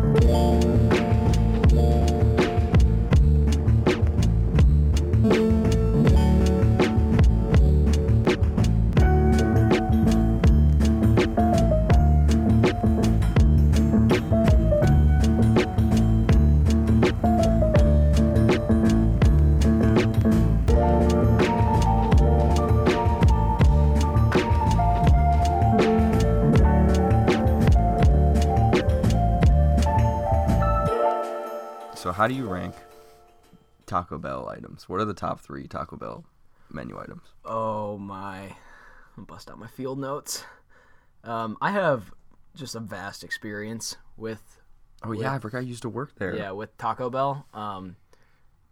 So do you rank Taco Bell items? What are the top three Taco Bell menu items? Oh my! I'm bust out my field notes. Um, I have just a vast experience with Oh yeah, I forgot you used to work there. yeah with Taco Bell. Um,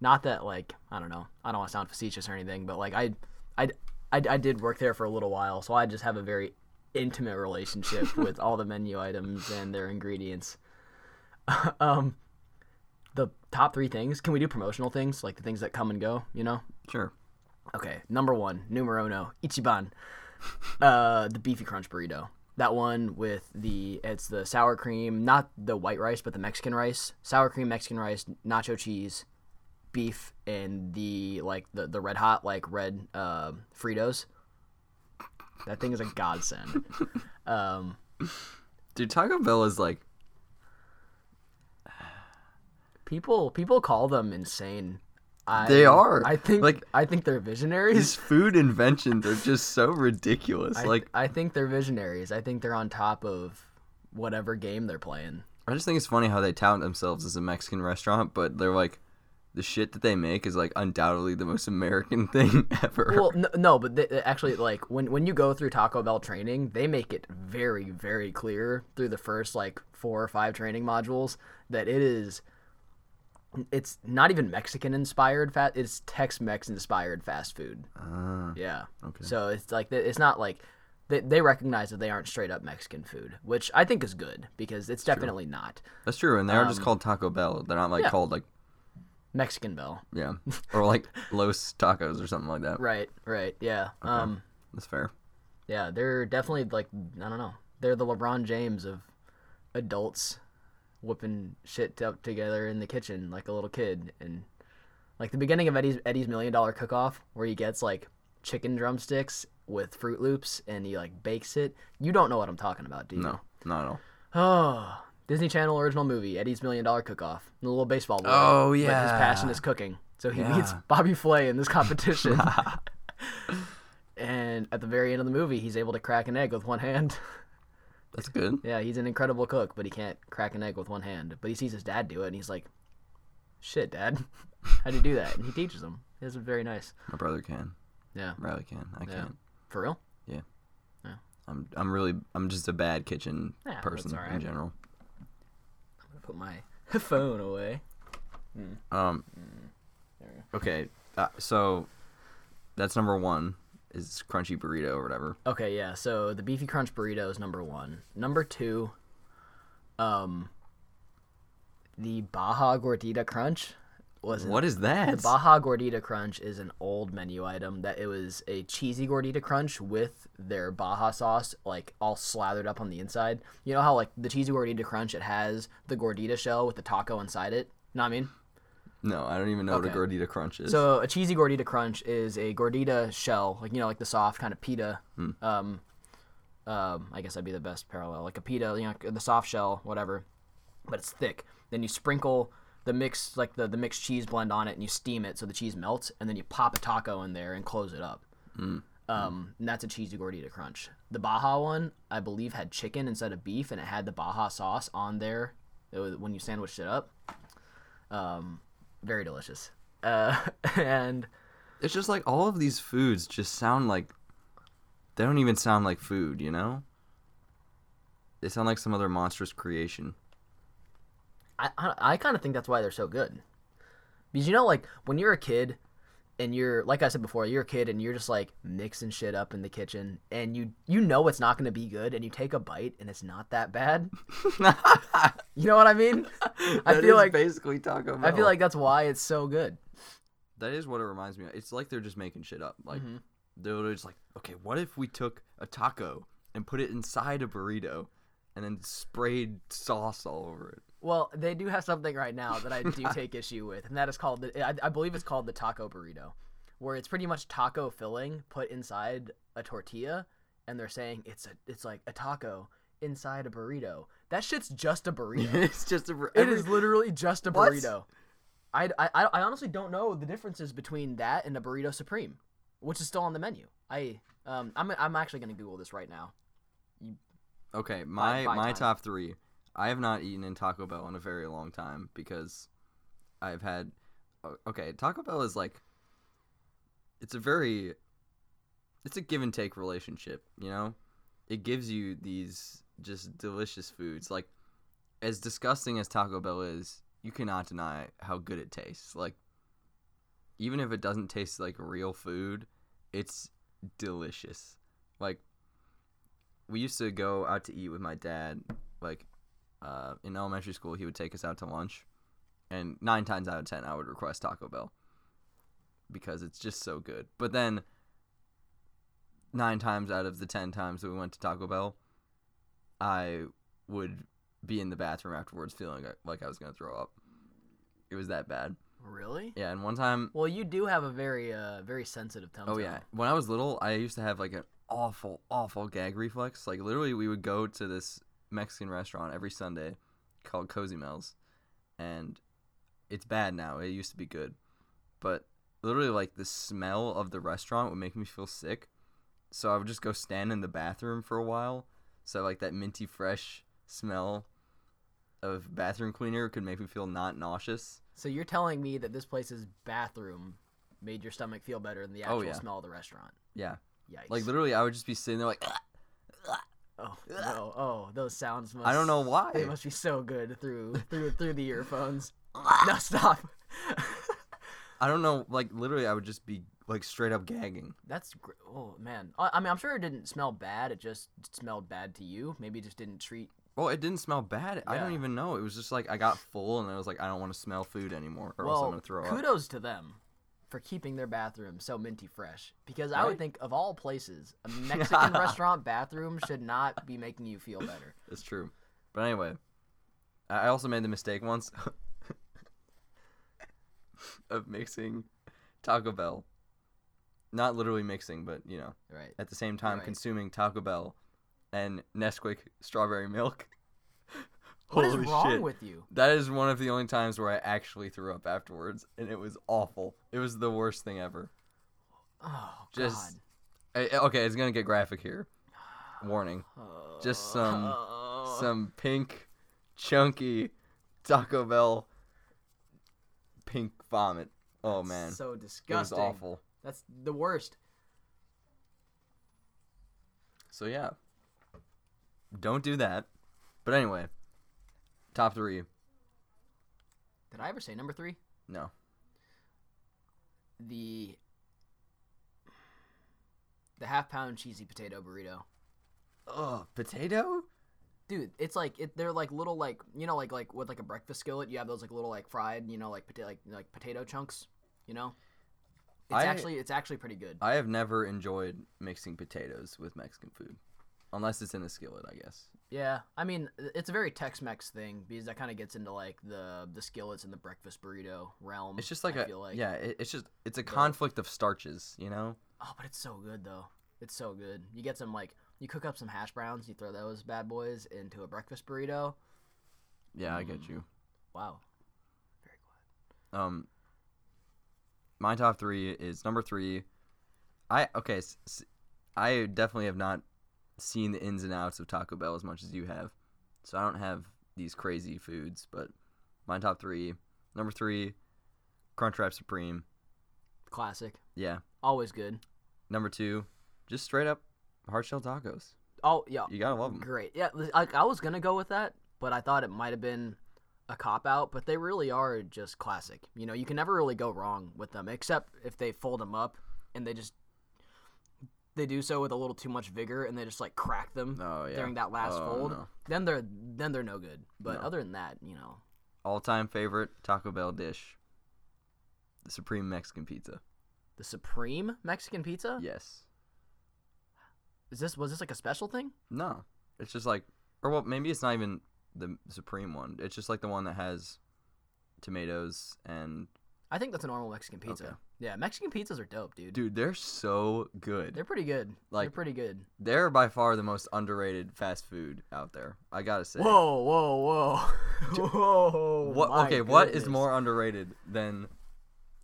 not that like I don't know. I don't want to sound facetious or anything, but like I, I, I, I did work there for a little while, so I just have a very intimate relationship with all the menu items and their ingredients. um, the top three things. Can we do promotional things like the things that come and go? You know. Sure. Okay, number one, numero uno, Ichiban, uh, the beefy crunch burrito. That one with the it's the sour cream, not the white rice, but the Mexican rice, sour cream, Mexican rice, nacho cheese, beef, and the like the the red hot like red uh, Fritos. That thing is a godsend. um, Dude, Taco Bell is like people people call them insane. I, They are. I think Like, I think they're visionaries. these food inventions are just so ridiculous. I, like I think they're visionaries. I think they're on top of whatever game they're playing. I just think it's funny how they tout themselves as a Mexican restaurant, but they're like the shit that they make is like undoubtedly the most American thing ever. Well, no, no but they, actually, like when when you go through Taco Bell training, they make it very very clear through the first like four or five training modules that it is. It's not even Mexican inspired fast. It's Tex Mex inspired fast food. Ah, Yeah. okay. So it's like it's not like they, they recognize that they aren't straight up Mexican food, which I think is good because it's definitely not That's true, and they are just Um, called Taco Bell. They're not like yeah. called like Mexican Bell. yeah, or like Los Tacos or something like that. Right. Right. Yeah. Um. That's fair. Yeah, they're definitely like I don't know. They're the LeBron James of adults whipping shit up together in the kitchen like a little kid and like the beginning of Eddie's Eddie's million dollar cook off where he gets like chicken drumsticks with Fruit Loops and he like bakes it. You don't know what I'm talking about, do you? No, not at all. Oh, Disney Channel original movie, Eddie's Million Dollar Cook Off. The little baseball boy. Oh, But his passion is cooking. So he Yeah. meets Bobby Flay in this competition. and at the very end of the movie, he's able to crack an egg with one hand. That's good. yeah, he's an incredible cook, but he can't crack an egg with one hand. But he sees his dad do it, and he's like, "Shit, Dad, how'd you do that?" And he teaches him. It's very nice. My brother can. Yeah, Riley can. I Yeah. can't. for real. Yeah. yeah. I'm I'm really I'm just a bad kitchen Yeah, person in general. I'm gonna put my phone away. Um. Okay, uh, so that's number one is crunchy burrito or whatever. Okay, yeah. So the beefy crunch burrito is number one. Number two, um, the Baja Gordita Crunch was What is that? the Baja Gordita Crunch is an old menu item that it was a cheesy Gordita Crunch with their Baja sauce like all slathered up on the inside. You know how like the cheesy Gordita Crunch it has the Gordita shell with the taco inside it. Know what I mean? No, I don't even know Okay. what a gordita crunch is. So a cheesy gordita crunch is a gordita shell, like you know, like the soft kind of pita. Um, um, I guess that'd be the best parallel, like a pita, you know, the soft shell, whatever, but it's thick. Then you sprinkle the mix, like the the mixed cheese blend on it, and you steam it so the cheese melts, and then you pop a taco in there and close it up. Um, and that's a cheesy gordita crunch. The Baja one, I believe, had chicken instead of beef, and it had the Baja sauce on there was, when you sandwiched it up. Um, very delicious. Uh, and it's just like all of these foods just sound like they don't even sound like food, you know? They sound like some other monstrous creation. I, I, I kind of think that's why they're so good. Because you know, like when you're a kid, and you're like I said before, you're a kid and you're just like mixing shit up in the kitchen, and you you know it's not going to be good, and you take a bite and it's not that bad. You know what I mean? I feel is like basically Taco Bell. I feel like that's why it's so good. that is what it reminds me of. It's like they're just making shit up. Like Mm-hmm. they're just like, okay, what if we took a taco and put it inside a burrito and then sprayed sauce all over it? Well, they do have something right now that I do take issue with, and that is called the, I, I believe it's called the taco burrito, where it's pretty much taco filling put inside a tortilla, and they're saying it's a it's like a taco inside a burrito. That shit's just a burrito. it's just a. It every- is literally just a What? burrito. I, I, I honestly don't know the differences between that and a burrito supreme, which is still on the menu. I um I'm I'm actually gonna Google this right now. Okay, my by my time. top three. I have not eaten in Taco Bell in a very long time because I've had. Okay, Taco Bell is like. It's a very. It's a give and take relationship, you know. It gives you these just delicious foods. Like, as disgusting as Taco Bell is, you cannot deny how good it tastes. Like, even if it doesn't taste like real food, it's delicious. Like, we used to go out to eat with my dad like uh, in elementary school he would take us out to lunch and nine times out of ten i would request taco bell because it's just so good but then nine times out of the ten times that we went to taco bell i would be in the bathroom afterwards feeling like- i was going to throw up it was that bad Really? yeah and one time Well, you do have a very uh very sensitive tongue. Oh yeah. When I was little, I used to have like an awful, awful gag reflex. Like literally, we would go to this Mexican restaurant every Sunday called Cozy Mel's, and it's bad now. It used to be good, but literally, like the smell of the restaurant would make me feel sick. So I would just go stand in the bathroom for a while. So like that minty fresh smell of bathroom cleaner could make me feel not nauseous. So you're telling me that this place's bathroom made your stomach feel better than the oh, actual Oh, yeah. smell of the restaurant? Yeah. Yikes! Like literally, I would just be sitting there like. Oh no! Oh, those sounds must. I don't know why. They must be so good through through through the earphones. no, stop. I don't know, like literally, I would just be like straight up gagging. That's gr- oh man. I, I mean, I'm sure it didn't smell bad. It just smelled bad to you. Maybe it just didn't treat. Well, it didn't smell bad. I don't even know. It was just like I got full, and I was like, I don't want to smell food anymore, or else I'm Well, gonna throw up. kudos to them for keeping their bathroom so minty fresh. Because I would think of all places, a Mexican restaurant bathroom should not be making you feel better. It's true. But anyway, I I also made the mistake once of mixing Taco Bell. Not literally mixing, but you know, Right. at the same time Right. consuming Taco Bell and Nesquik strawberry milk. What is Holy wrong shit. with you? That is one of the only times where I actually threw up afterwards, and it was awful. It was the worst thing ever. Oh Just God. Eh, okay, it's gonna get graphic here. Warning. Just some Oh. some pink, chunky Taco Bell pink vomit. Oh man, so disgusting. it was awful. That's the worst. So yeah, don't do that. But anyway, top three. Did I ever say number three? No, The the half pound cheesy potato burrito. ugh, potato. Dude, it's like it, they're like little like you know like like with like a breakfast skillet you have those like little like fried you know like potato like like potato chunks you know. It's I- actually it's actually pretty good. I have never enjoyed mixing potatoes with Mexican food, unless it's in a skillet, I guess. Yeah, I mean it's a very Tex-Mex thing because that kind of gets into like the the skillets and the breakfast burrito realm. It's just like I a feel like. yeah. It, it's just it's a conflict of starches, you know. Oh, but it's so good though. It's so good. You get some like you cook up some hash browns, you throw those bad boys into a breakfast burrito. Yeah, I get you. Wow. Very quiet. Um, my top three is number three. I okay. S- s- I definitely have not seen the ins and outs of Taco Bell as much as you have, so I don't have these crazy foods. But my top three. Number three, Crunchwrap Supreme. Classic. Yeah. Always good. Number two, just straight up hard shell tacos. Oh yeah. You gotta love them. Great. Yeah, like I was gonna go with that, but I thought it might have been a cop out. But they really are just classic. You know, you can never really go wrong with them, except if they fold them up and they just they do so with a little too much vigor and they just like crack them Oh, yeah. during that last Oh, fold. no. Then they're then they're no good. But No. other than that, you know, All time favorite Taco Bell dish. The Supreme Mexican Pizza. the supreme Mexican pizza Yes. is this was this like a special thing? No, it's just like, or well, maybe it's not even the supreme one. It's just like the one that has tomatoes and I think that's a normal Mexican pizza. Okay. Yeah, Mexican pizzas are dope, dude. dude, they're so good. They're pretty good. They're Like- pretty good. They're by far the most underrated fast food out there. I gotta say. Whoa, whoa, whoa, whoa! What? Okay, what is more underrated than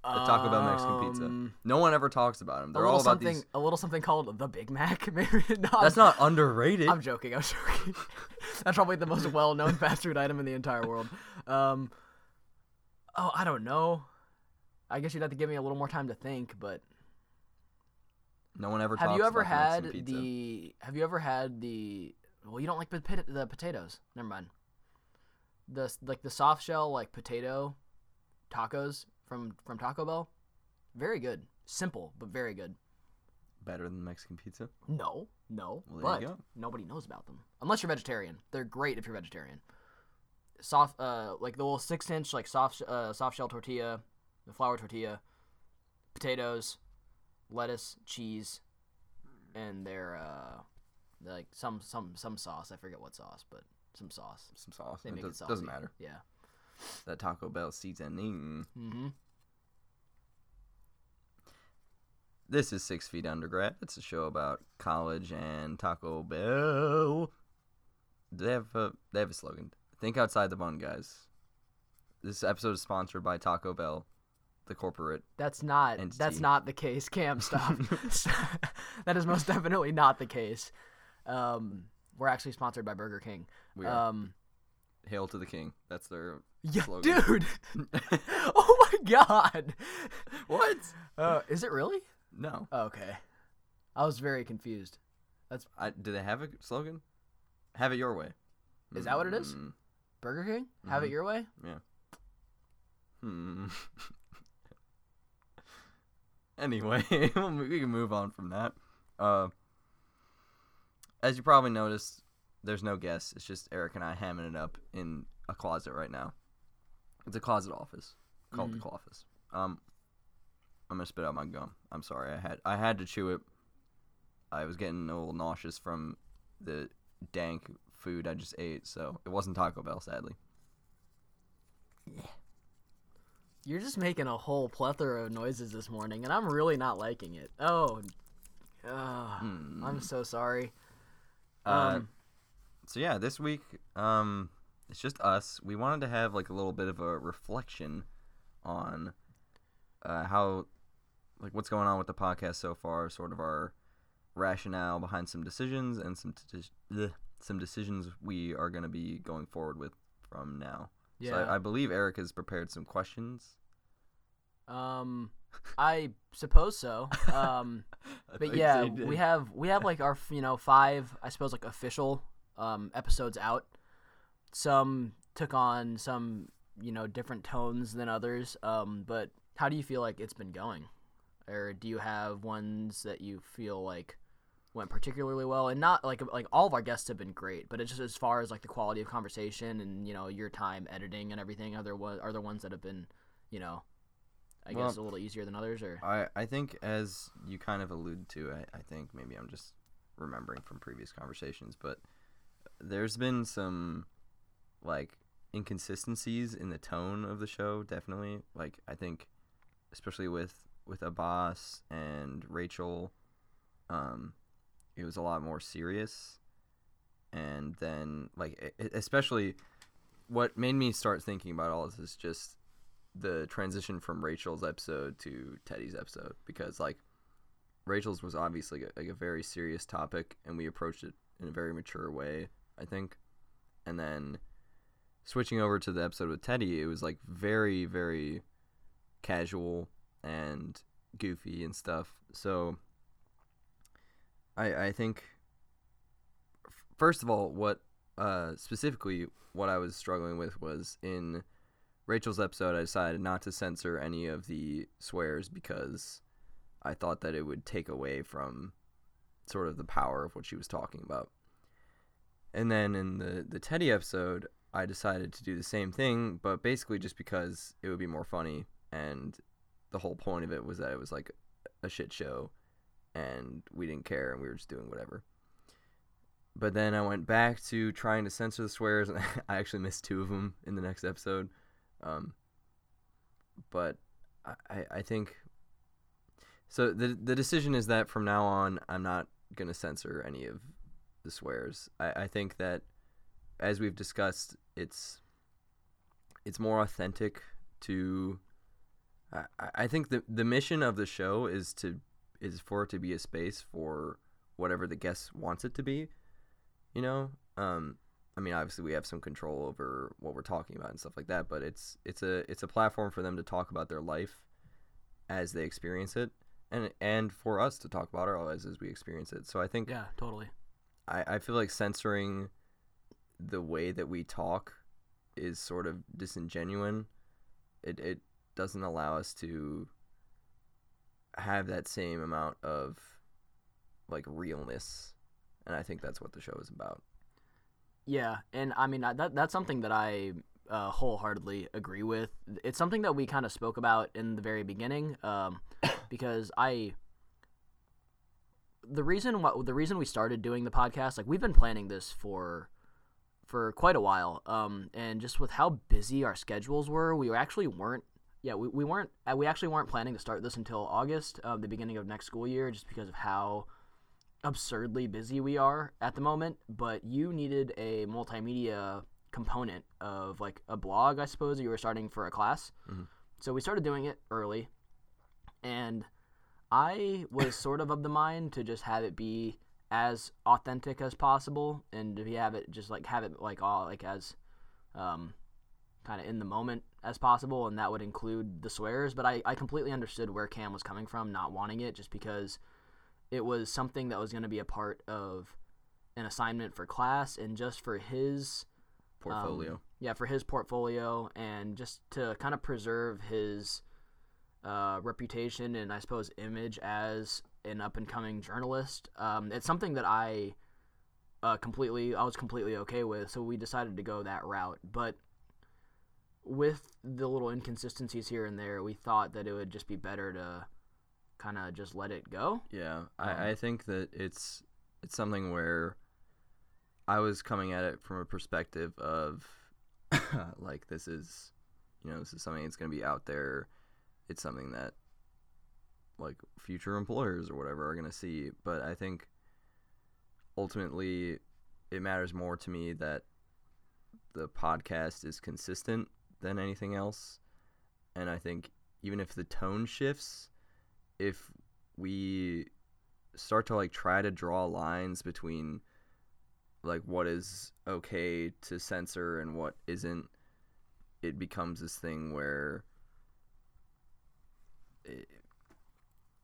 a Taco Bell Mexican pizza? Um, No one ever talks about them. They're all about something, these. a little something called the Big Mac. Maybe no, That's not underrated. I'm joking. I'm joking. That's probably the most well-known fast food item in the entire world. Um, oh, I don't know. I guess you'd have to give me a little more time to think. But No one ever. have talks you ever had pizza. the? Have you ever had the? Well, you don't like the, the potatoes. Never mind. The like the soft shell like potato tacos from from Taco Bell. Very good. Simple but very good. better than Mexican pizza? No, no, Well, but nobody knows about them unless you're vegetarian. They're great if you're vegetarian. Soft, uh, like the little six-inch like soft, uh, soft shell tortilla, the flour tortilla, potatoes, lettuce, cheese, and their uh, like some some some sauce. I forget what sauce, but some sauce. Some sauce. They It make it does, saucy. doesn't matter. Yeah. That Taco Bell seasoning. Mm-hmm. This is Six Feet Undergrad. It's a show about college and Taco Bell. They have a they have a slogan. Think outside the bun, guys. This episode is sponsored by Taco Bell, the corporate. That's not Entity. that's not the case. Cam, stop. that is most definitely not the case. Um, we're actually sponsored by Burger King. We are. Um, Hail to the king. That's their yeah, slogan. dude. oh my god. what? Uh, is it really? No. Okay. I was very confused. That's. I, do they have a slogan? Have it your way. Is that what it is? Mm, Burger King? Have it Mhm. your way? Yeah. Hmm. Anyway, we can move on from that. Uh, as you probably noticed, there's no guests. It's just Eric and I hamming it up in a closet right now. It's a closet office called Mhm. the Cloffice. Um, I'm gonna spit out my gum. I'm sorry. I had I had to chew it. I was getting a little nauseous from the dank food I just ate, so it wasn't Taco Bell, sadly. You're just making a whole plethora of noises this morning, and I'm really not liking it. Oh, uh, Hmm. I'm so sorry. Uh, Um, so yeah, this week, um, it's just us. We wanted to have like a little bit of a reflection on uh, how, like, what's going on with the podcast so far, sort of our rationale behind some decisions and some t- bleh, some decisions we are going to be going forward with from now. Yeah. So I, I believe Eric has prepared some questions. Um, I suppose so. Um, but yeah, we have we have like our you know five I suppose like official um episodes out. Some took on some you know different tones than others. Um, but how do you feel like it's been going, or do you have ones that you feel like went particularly well? And not like like all of our guests have been great, but it's just as far as like the quality of conversation and you know your time editing and everything. Are there one are there ones that have been you know I Well, guess a little easier than others or I, I think as you kind of alluded to, I, I think maybe I'm just remembering from previous conversations, but there's been some like inconsistencies in the tone of the show, definitely. Like I think especially with with Abbas and Rachel, um, it was a lot more serious. And then like especially what made me start thinking about all this is just the transition from Rachel's episode to Teddy's episode because like Rachel's was obviously like a very serious topic and we approached it in a very mature way, I think. And then switching over to the episode with Teddy, it was like very very casual and goofy and stuff. So I I think first of all what uh specifically what I was struggling with was in Rachel's episode, I decided not to censor any of the swears because I thought that it would take away from sort of the power of what she was talking about. And then in the, the Teddy episode, I decided to do the same thing, but basically just because it would be more funny. And the whole point of it was that it was like a shit show and we didn't care and we were just doing whatever. but then I went back to trying to censor the swears, and I actually missed two of them in the next episode. Um, but I, I think so. the The decision is that from now on, I'm not gonna censor any of the swears. I, I think that as we've discussed, it's it's more authentic to. I, I think the the mission of the show is to is for it to be a space for whatever the guest wants it to be. You know, um, I mean, obviously we have some control over what we're talking about and stuff like that, but it's it's a it's a platform for them to talk about their life as they experience it, and and for us to talk about our lives as we experience it. So I think yeah, totally. I I feel like censoring the way that we talk is sort of disingenuous. It it doesn't allow us to have that same amount of like realness, and I think that's what the show is about. Yeah, and I mean that that's something that I uh, wholeheartedly agree with. It's something that we kind of spoke about in the very beginning, um, because I the reason why the reason we started doing the podcast, like we've been planning this for for quite a while, um, and just with how busy our schedules were, we actually weren't. Yeah, we, we weren't. Uh, we actually weren't planning to start this until August, uh, the beginning of next school year, just because of how absurdly busy we are at the moment, but you needed a multimedia component of like a blog, I suppose, you were starting for a class. Mm-hmm. So we started doing it early, and I was sort of of the mind to just have it be as authentic as possible, and to have it just like have it like all like as um, kind of in the moment as possible, and that would include the swears. But I, I completely understood where Cam was coming from, not wanting it, just because it was something that was going to be a part of an assignment for class and just for his portfolio. Um, yeah, for his portfolio and just to kind of preserve his uh, reputation and I suppose image as an up and coming journalist. Um, it's something that I uh, completely I was completely okay with, so we decided to go that route. But with the little inconsistencies here and there, we thought that it would just be better to kind of just let it go. Yeah, um, I, I think that it's it's something where I was coming at it from a perspective of like this is you know this is something that's going to be out there. It's something that like future employers or whatever are going to see, but I think ultimately it matters more to me that the podcast is consistent than anything else. And I think even if the tone shifts, if we start to like try to draw lines between like what is okay to censor and what isn't it becomes this thing where it,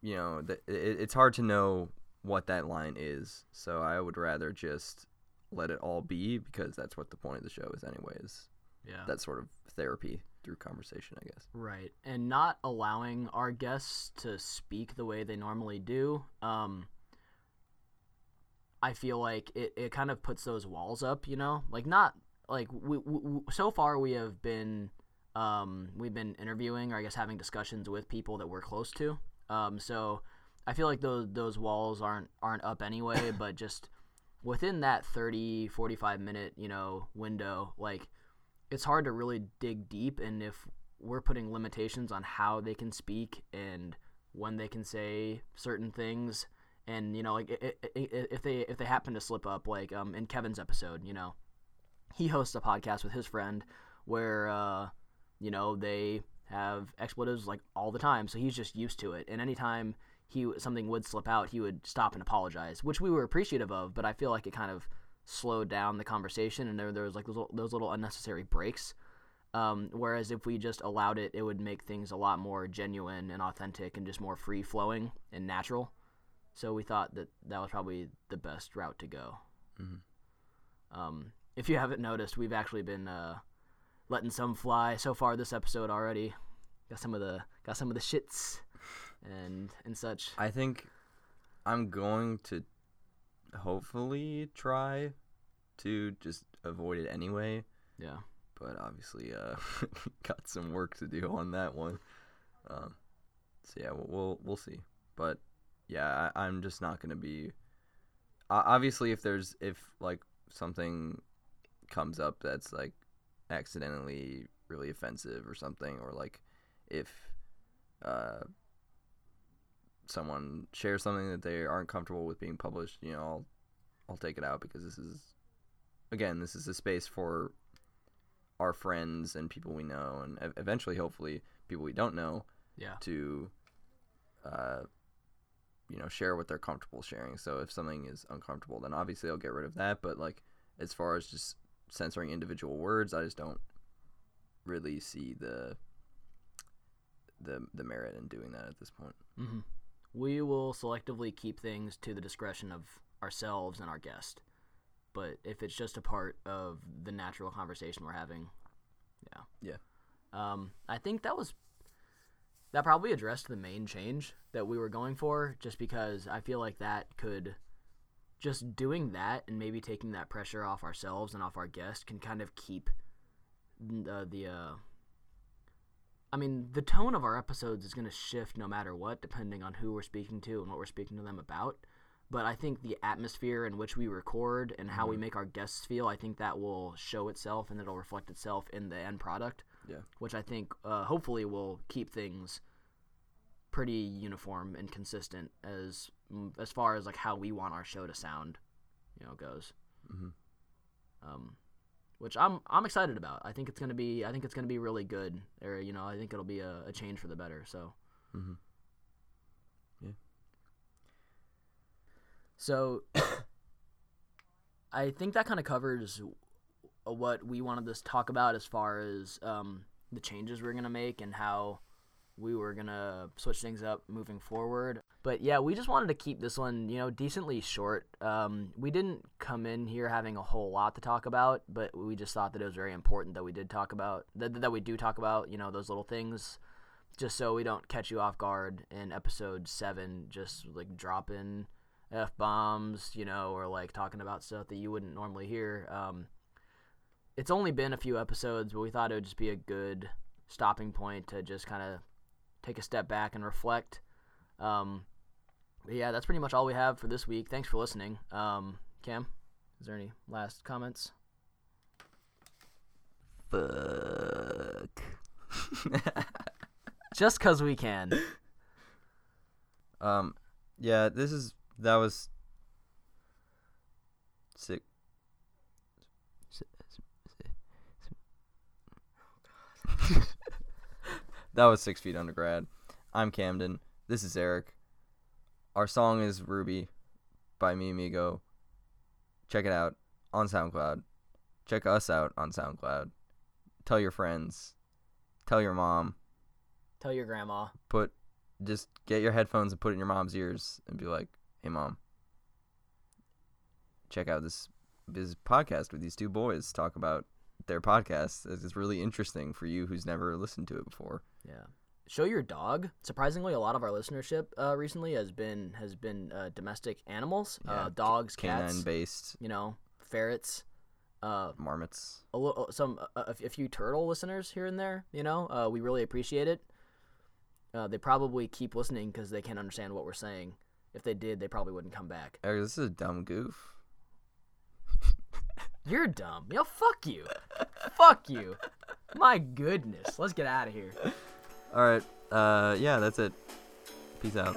you know it, it's hard to know what that line is so i would rather just let it all be because that's what the point of the show is anyways yeah that sort of therapy through conversation, I guess. Right. And not allowing our guests to speak the way they normally do. Um, I feel like it, it kind of puts those walls up, you know? Like, not like we, we so far we have been um, we've been interviewing or I guess having discussions with people that we're close to. Um, so I feel like those those walls aren't aren't up anyway, but just within that 30 45 minute, you know, window, like it's hard to really dig deep and if we're putting limitations on how they can speak and when they can say certain things and you know like if they if they happen to slip up like um in Kevin's episode you know he hosts a podcast with his friend where uh you know they have expletives like all the time so he's just used to it and anytime he something would slip out he would stop and apologize which we were appreciative of but I feel like it kind of slowed down the conversation and there, there was like those, those little unnecessary breaks. Um, whereas if we just allowed it it would make things a lot more genuine and authentic and just more free flowing and natural. So we thought that that was probably the best route to go. Mm-hmm. um, if you haven't noticed we've actually been uh, letting some fly so far this episode already. Got some of the got some of the shits and and such. I think i'm going to hopefully try to just avoid it anyway. Yeah. But obviously, uh, got some work to do on that one. Um, so yeah, we'll, we'll we'll see. But yeah, I, I'm just not gonna be. o- obviously if there's if like something comes up that's like accidentally really offensive or something or like if uh someone shares something that they aren't comfortable with being published you know I'll I'll take it out because this is again this is a space for our friends and people we know and eventually hopefully people we don't know Yeah. to uh, you know share what they're comfortable sharing. So if something is uncomfortable then obviously i'll get rid of that. But like as far as just censoring individual words i just don't really see the the the merit in doing that at this point. Hmm We will selectively keep things to the discretion of ourselves and our guest. But if it's just a part of the natural conversation we're having, yeah. Yeah. Um, I think that was that probably addressed the main change that we were going for, just because I feel like that could just doing that and maybe taking that pressure off ourselves and off our guest can kind of keep the the uh, I mean, the tone of our episodes is going to shift no matter what, depending on who we're speaking to and what we're speaking to them about. But I think the atmosphere in which we record and how we make our guests feel, I think that will show itself and it'll reflect itself in the end product. Yeah. Which I think uh, hopefully will keep things pretty uniform and consistent as as far as like how we want our show to sound, you know, goes. Mhm. Um, which I'm I'm excited about. I think it's gonna be I think it's gonna be really good. Or you know I think it'll be a, a change for the better. So. Mhm. Yeah. So. I think that kind of covers what we wanted to talk about as far as um, the changes we're gonna make and how we were gonna switch things up moving forward. But yeah, we just wanted to keep this one, you know, decently short. Um, we didn't come in here having a whole lot to talk about, but we just thought that it was very important that we did talk about that that we do talk about, you know, those little things, just so we don't catch you off guard in episode seven, just like dropping f bombs, you know, or like talking about stuff that you wouldn't normally hear. Um, it's only been a few episodes, but we thought it would just be a good stopping point to just kind of take a step back and reflect. Um, but yeah, that's pretty much all we have for this week. Thanks for listening. Um, Cam, is there any last comments? fuck Just because we can. um yeah this is that was sick that was six feet undergrad. I'm camden. This is eric. Our song is ruby by me amigo check it out on soundcloud. Check us out on soundcloud. Tell your friends. Tell your mom. Tell your grandma. put just get your headphones and put it in your mom's ears and be like, "Hey mom, check out this this podcast with these two boys talk about their podcast. It's really interesting for you who's never listened to it before." Yeah. Show your dog. Surprisingly, a lot of our listenership uh, recently has been has been uh, domestic animals, Yeah, uh, dogs, Canine cats, based you know, ferrets. Uh, marmots. a little, some a, a few turtle listeners here and there. You know, uh, we really appreciate it. Uh, they probably keep listening because they can't understand what we're saying. If they did, they probably wouldn't come back. Eric, this is a dumb goof. You're dumb. Yo, fuck you. fuck you. My goodness. Let's get out of here. All right. Uh, yeah, that's it. Peace out.